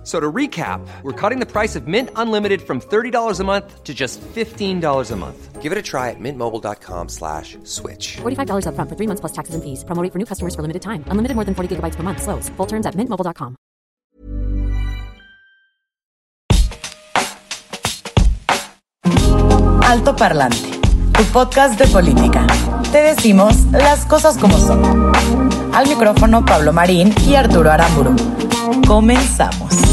F- So to recap, we're cutting the price of Mint Unlimited from $30 a month to just $15 a month. Give it a try at mintmobile.com slash switch. $45 upfront for three months plus taxes and fees. Promo rate for new customers for limited time. Unlimited more than 40 gigabytes per month. Slows. Full terms at mintmobile.com. Alto Parlante, tu podcast de política. Te decimos las cosas como son. Al micrófono Pablo Marín y Arturo Aramburu. Comenzamos.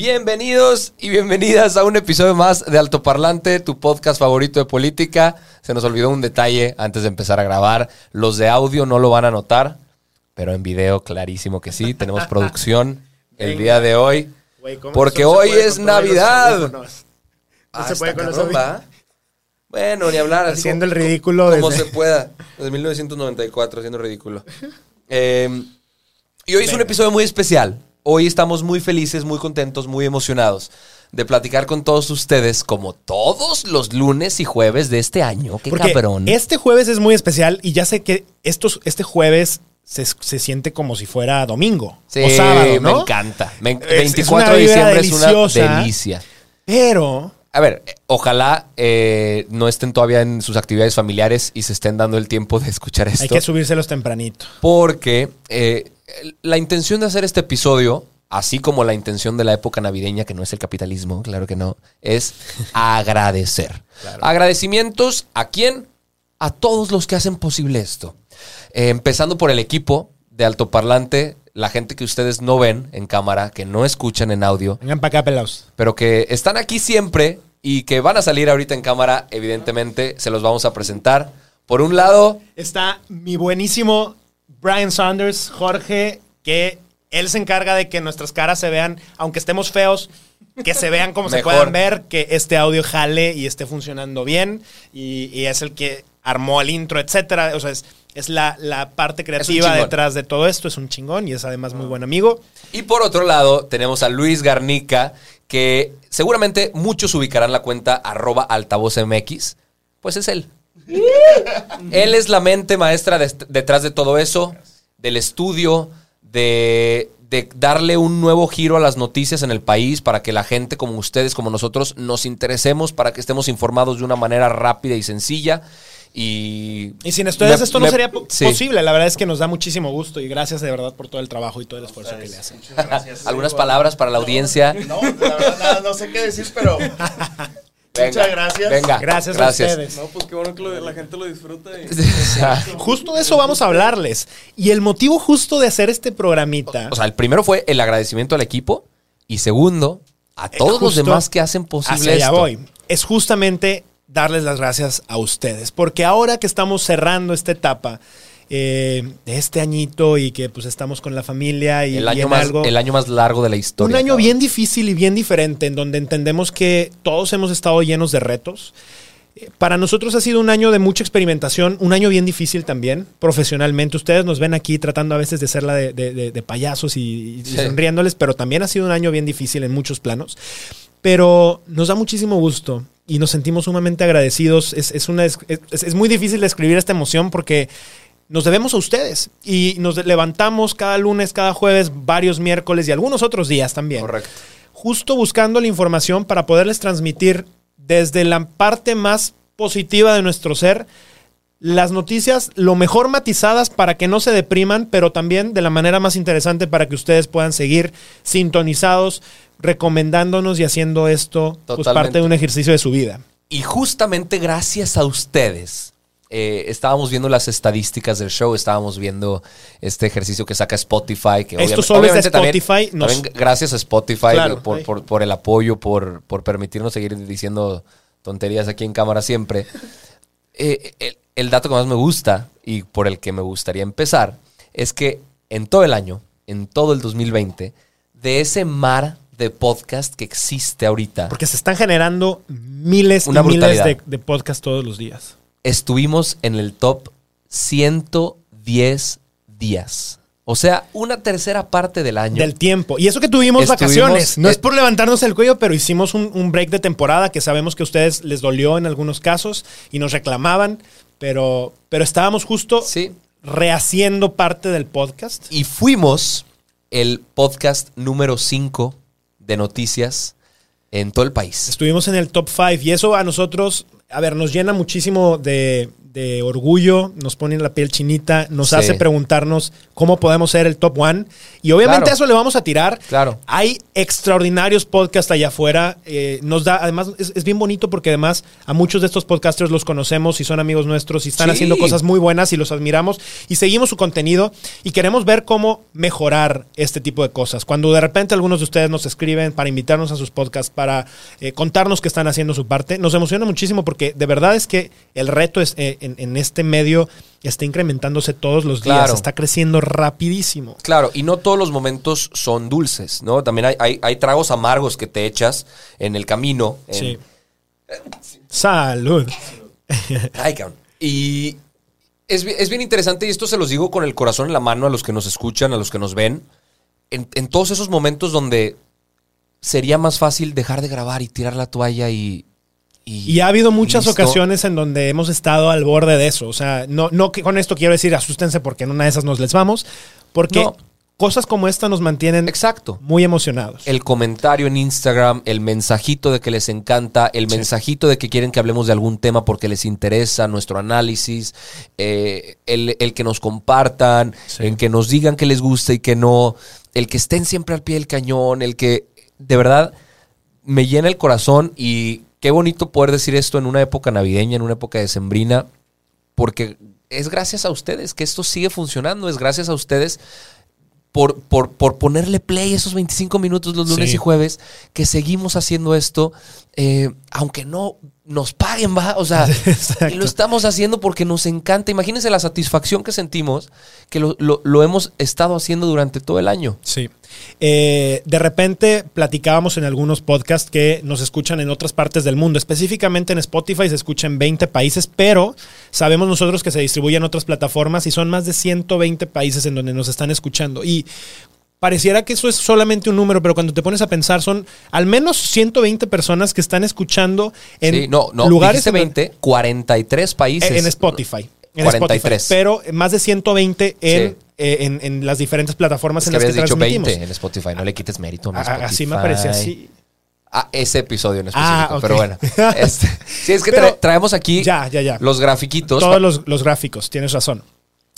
Bienvenidos y bienvenidas a un episodio más de Alto Parlante, tu podcast favorito de política. Se nos olvidó un detalle antes de empezar a grabar. Los de audio no lo van a notar, pero en video clarísimo que sí. Tenemos producción el día de hoy. Güey, ¿cómo Porque hoy es Navidad. No Ah, se puede está con los. Bueno, ni hablar. así Haciendo como- el ridículo Como desde- se pueda. Desde 1994, haciendo ridículo. Eh, y hoy es un episodio muy especial. Hoy estamos muy felices, muy contentos, muy emocionados de platicar con todos ustedes como todos los lunes y jueves de este año. Qué Porque cabrón. este jueves es muy especial y ya sé que estos, este jueves se, se siente como si fuera domingo Sí, o sábado, ¿no? me encanta. Me en- Es- es 24 una de diciembre es una delicia. Pero A ver, eh, ojalá eh, no estén todavía en sus actividades familiares y se estén dando el tiempo de escuchar esto. hay que subírselos tempranito. Porque eh, la intención de hacer este episodio, así como la intención de la época navideña, que no es el capitalismo, claro que no, es agradecer. Agradecimientos a quién? A todos los que hacen posible esto. Eh, empezando por el equipo de altoparlante, la gente que ustedes no ven en cámara, que no escuchan en audio, Vengan para acá, pelados. pero que están aquí siempre y que van a salir ahorita en cámara, evidentemente, se los vamos a presentar. Por un lado, Está mi buenísimo Brian Saunders, Jorge, que él se encarga de que nuestras caras se vean, aunque estemos feos, que se vean como se puedan ver, que este audio jale y esté funcionando bien. Y, y es el que armó el intro, etcétera. O sea, es, es la, la parte creativa detrás de todo esto. Es un chingón y es además muy buen amigo. Y por otro lado, tenemos a Luis Garnica, que seguramente muchos ubicarán la cuenta arroba altavozmx. Pues es él. él es la mente maestra de- detrás de todo eso, del estudio, de, de darle un nuevo giro a las noticias en el país para que la gente como ustedes, como nosotros, nos interesemos, para que estemos informados de una manera rápida y sencilla. Y, Y sin ustedes me- esto no me- sería po- sí. posible. La verdad es que nos da muchísimo gusto y gracias de verdad por todo el trabajo y todo el esfuerzo que le hacen. Algunas palabras para la audiencia. No, la verdad, nada, no sé qué decir, pero muchas gracias. Venga, Gracias, gracias. a ustedes. No, pues qué bueno que lo- la gente lo disfruta. y- Justo de eso vamos a hablarles. Y el motivo justo de hacer este programita. O sea, el primero fue el agradecimiento al equipo y segundo, a todos los demás que hacen posible hacia allá esto. voy. Es justamente darles las gracias a ustedes. Porque ahora que estamos cerrando esta etapa eh, este añito y que pues estamos con la familia y, El y año, en más, algo. el año más largo de la historia. Un año bien difícil y bien diferente, en donde entendemos que todos hemos estado llenos de retos. Para nosotros ha sido un año de mucha experimentación, un año bien difícil también, profesionalmente. Ustedes nos ven aquí tratando a veces de ser la de, de- de- de payasos y, y Sí. sonriéndoles, pero también ha sido un año bien difícil en muchos planos. Pero nos da muchísimo gusto y nos sentimos sumamente agradecidos. Es, es una, es, muy difícil describir esta emoción porque nos debemos a ustedes y nos levantamos cada lunes, cada jueves, varios miércoles y algunos otros días también. Correcto. Justo buscando la información para poderles transmitir desde la parte más positiva de nuestro ser las noticias lo mejor matizadas para que no se depriman, pero también de la manera más interesante para que ustedes puedan seguir sintonizados, recomendándonos y haciendo esto pues, parte de un ejercicio de su vida. Y justamente gracias a ustedes, eh, estábamos viendo las estadísticas del show, estábamos viendo este ejercicio que saca Spotify. Que Esto solo es de obviamente también- Spotify, nos- también gracias a Spotify Claro. por, por- por el apoyo, por, por permitirnos seguir diciendo tonterías aquí en cámara siempre. Eh, el, el dato que más me gusta y por el que me gustaría empezar es que en todo el año, en todo el 2020, de ese mar de podcast que existe ahorita, Porque se están generando miles Una y miles de, de podcasts todos los días. estuvimos en el top 110 días. O sea, una tercera parte del año. Del tiempo. Y eso que tuvimos Estuvimos- vacaciones. No eh, es por levantarnos el cuello, pero hicimos un, un break de temporada que sabemos que a ustedes les dolió en algunos casos y nos reclamaban. Pero, pero estábamos justo Sí. rehaciendo parte del podcast. Y fuimos el podcast número 5 de noticias en todo el país. Estuvimos en el top 5 y eso a nosotros, a ver, nos llena muchísimo de, de orgullo, nos pone la piel chinita, nos Sí. hace preguntarnos cómo podemos ser el top one. Y obviamente Claro. eso le vamos a tirar. Claro. Hay extraordinarios podcasts allá afuera. eh, nos da, además, es, es bien bonito porque además a muchos de estos podcasters los conocemos y son amigos nuestros y están Sí. haciendo cosas muy buenas y los admiramos y seguimos su contenido y queremos ver cómo mejorar este tipo de cosas. Cuando de repente algunos de ustedes nos escriben para invitarnos a sus podcasts, para eh, contarnos que están haciendo su parte, nos emociona muchísimo porque de verdad es que el reto es, eh, en, en este medio está incrementándose todos los días, Claro. está creciendo rapidísimo. Claro, y no todos los momentos son dulces, ¿no? También hay, hay, hay tragos amargos que te echas en el camino. en- Sí. Salud. Ay, cabrón. Y es, es bien interesante, y esto se los digo con el corazón en la mano a los que nos escuchan, a los que nos ven. En, en todos esos momentos donde sería más fácil dejar de grabar y tirar la toalla y. Y ha habido muchas listo. ocasiones en donde hemos estado al borde de eso. O sea, no, no que con esto quiero decir asústense porque en una de esas nos les vamos. Porque No. cosas como esta nos mantienen Exacto. muy emocionados. El comentario en Instagram, el mensajito de que les encanta, el mensajito de que quieren que hablemos de algún tema porque les interesa nuestro análisis, eh, el, el que nos compartan, el que nos digan que les gusta y que no, el que estén siempre al pie del cañón, el que de verdad me llena el corazón y qué bonito poder decir esto en una época navideña, en una época decembrina, porque es gracias a ustedes que esto sigue funcionando, es gracias a ustedes por, por, por ponerle play esos 25 minutos los lunes Sí. y jueves, que seguimos haciendo esto, eh, aunque no nos paguen, va. O sea, y lo estamos haciendo porque nos encanta. Imagínense la satisfacción que sentimos que lo, lo- lo hemos estado haciendo durante todo el año. Sí. Eh, de repente platicábamos en algunos podcasts que nos escuchan en otras partes del mundo. Específicamente en Spotify se escucha en 20 países, pero sabemos nosotros que se distribuye en otras plataformas y son más de 120 países en donde nos están escuchando. Y pareciera que eso es solamente un número, pero cuando te pones a pensar son al menos 120 personas que están escuchando en Sí, no, no, lugares dijiste en donde- 20, 43 países. en Spotify. En 43. Spotify, pero más de 120 en, Sí. eh, en, en las diferentes plataformas Es en que las que habías dicho transmitimos. 20 en Spotify, no le quites mérito a mi Ah, Spotify. Así me parecía así. Ah, ese episodio en específico, Ah, ok. pero bueno. Este, sí, es que Pero- tra- traemos aquí Ya, ya, ya. los grafiquitos. Todos los, los gráficos, tienes razón.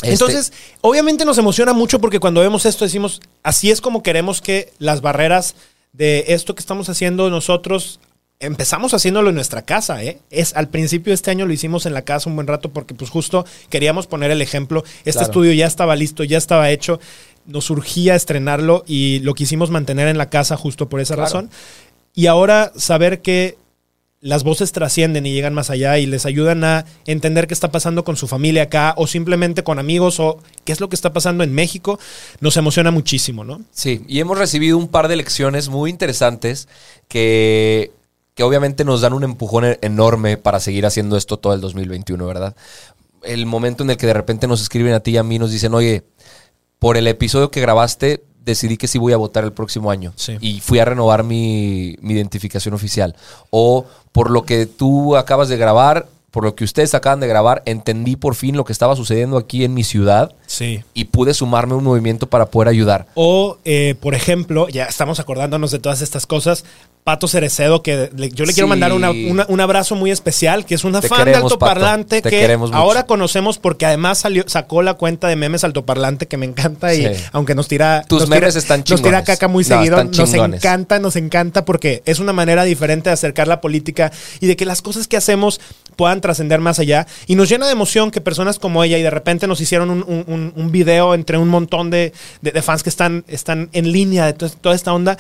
Este- Entonces, obviamente nos emociona mucho porque cuando vemos esto decimos, así es como queremos que las barreras de esto que estamos haciendo nosotros, empezamos haciéndolo en nuestra casa, ¿eh? Es, al principio de este año lo hicimos en la casa un buen rato porque pues justo queríamos poner el ejemplo. Este Claro. estudio ya estaba listo, ya estaba hecho, nos surgía estrenarlo y lo quisimos mantener en la casa justo por esa Claro. razón. Y ahora saber que las voces trascienden y llegan más allá y les ayudan a entender qué está pasando con su familia acá o simplemente con amigos o qué es lo que está pasando en México, nos emociona muchísimo, ¿no? Sí, y hemos recibido un par de lecciones muy interesantes que, que obviamente nos dan un empujón e- enorme para seguir haciendo esto todo el 2021, ¿verdad? El momento en el que de repente nos escriben a ti y a mí, nos dicen, oye, por el episodio que grabaste, decidí que sí voy a votar el próximo año. Sí. Y fui a renovar mi, mi identificación oficial. O por lo que tú acabas de grabar, por lo que ustedes acaban de grabar, entendí por fin lo que estaba sucediendo aquí en mi ciudad Sí. y pude sumarme a un movimiento para poder ayudar. O, eh, por ejemplo, ya estamos acordándonos de todas estas cosas. Pato Cerecedo, que le- yo le quiero mandar una- una- un abrazo muy especial, que es una Te fan queremos, de altoparlante Pato. Que ahora conocemos porque además salió, sacó la cuenta de memes altoparlante que me encanta y Sí. aunque nos tira Tus nos tira- memes están nos tira chingones. caca muy No, seguido, nos chingones. encanta, nos encanta porque es una manera diferente de acercar la política y de que las cosas que hacemos puedan trascender más allá y nos llena de emoción que personas como ella y de repente nos hicieron un, un- un- un video entre un montón de, de- de fans que están, están en línea de to- toda esta onda.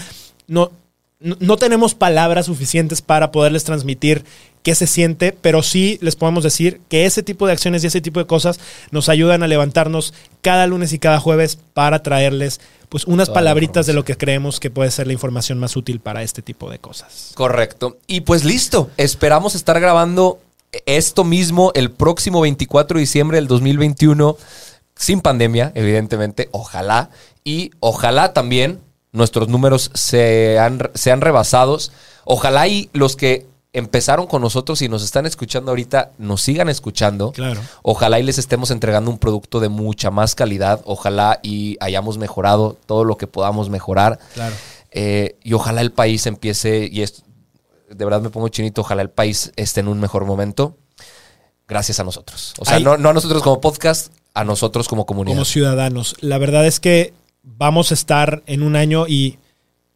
No, no, no tenemos palabras suficientes para poderles transmitir qué se siente, pero sí les podemos decir que ese tipo de acciones y ese tipo de cosas nos ayudan a levantarnos cada lunes y cada jueves para traerles pues unas Toda palabritas de lo que creemos que puede ser la información más útil para este tipo de cosas. Correcto. Y pues listo, esperamos estar grabando esto mismo el próximo 24 de diciembre del 2021 sin pandemia, evidentemente, ojalá. Y ojalá también nuestros números sean, sean rebasados. Ojalá y los que empezaron con nosotros y nos están escuchando ahorita nos sigan escuchando. Claro. Ojalá y les estemos entregando un producto de mucha más calidad. Ojalá y hayamos mejorado todo lo que podamos mejorar. Claro. Eh, y ojalá el país empiece, y es, de verdad me pongo chinito, ojalá el país esté en un mejor momento. Gracias a nosotros. O sea, no, no a nosotros como podcast, a nosotros como comunidad. como ciudadanos. La verdad es que vamos a estar en un año y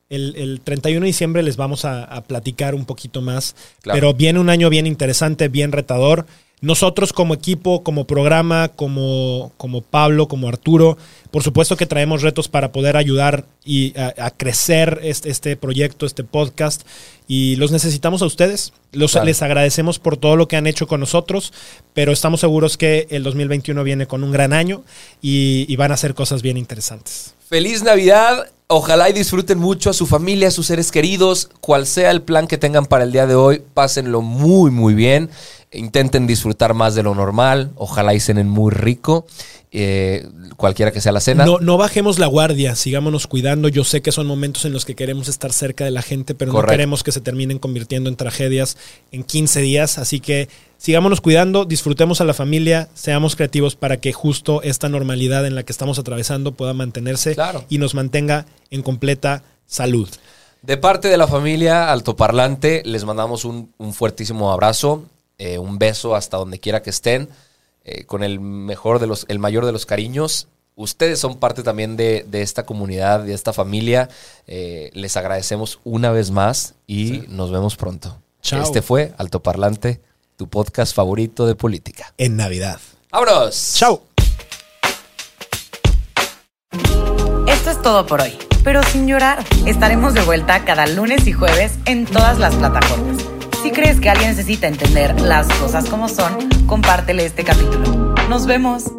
el, el 31 de diciembre les vamos a, a platicar un poquito más. Claro. Pero viene un año bien interesante, bien retador. Nosotros como equipo, como programa, como, como Pablo, como Arturo, por supuesto que traemos retos para poder ayudar y a, a crecer este, este proyecto, este podcast. Y los necesitamos a ustedes. Los, Claro. Les agradecemos por todo lo que han hecho con nosotros, pero estamos seguros que el 2021 viene con un gran año y, y van a hacer cosas bien interesantes. Feliz Navidad. Ojalá y disfruten mucho a su familia, a sus seres queridos. Cual sea el plan que tengan para el día de hoy, pásenlo muy, muy bien. Intenten disfrutar más de lo normal. Ojalá y cenen muy rico. eh, cualquiera que sea la cena. No, no bajemos la guardia, sigámonos cuidando. Yo sé que son momentos en los que queremos estar cerca de la gente, pero Correcto. no queremos que se terminen convirtiendo en tragedias en 15 días. Así que sigámonos cuidando, disfrutemos a la familia, seamos creativos para que justo esta normalidad en la que estamos atravesando pueda mantenerse Claro. y nos mantenga en completa salud. De parte de la familia Altoparlante, les mandamos un, un fuertísimo abrazo, eh, un beso hasta donde quiera que estén, eh, con el mejor de los, el mayor de los cariños. Ustedes son parte también de, de esta comunidad, de esta familia. Eh, les agradecemos una vez más y nos vemos pronto. Chao. Este fue Altoparlante, tu podcast favorito de política. En Navidad. ¡Vámonos! Chao. Esto es todo por hoy, pero sin llorar. Estaremos de vuelta cada lunes y jueves en todas las plataformas. Si crees que alguien necesita entender las cosas como son, compártele este capítulo. Nos vemos.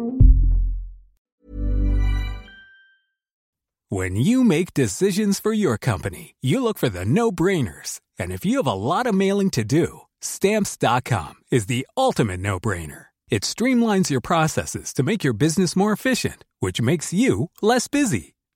When you make decisions for your company, you look for the no brainers. And if you have a lot of mailing to do, stamps.com is the ultimate no brainer. It streamlines your processes to make your business more efficient, which makes you less busy.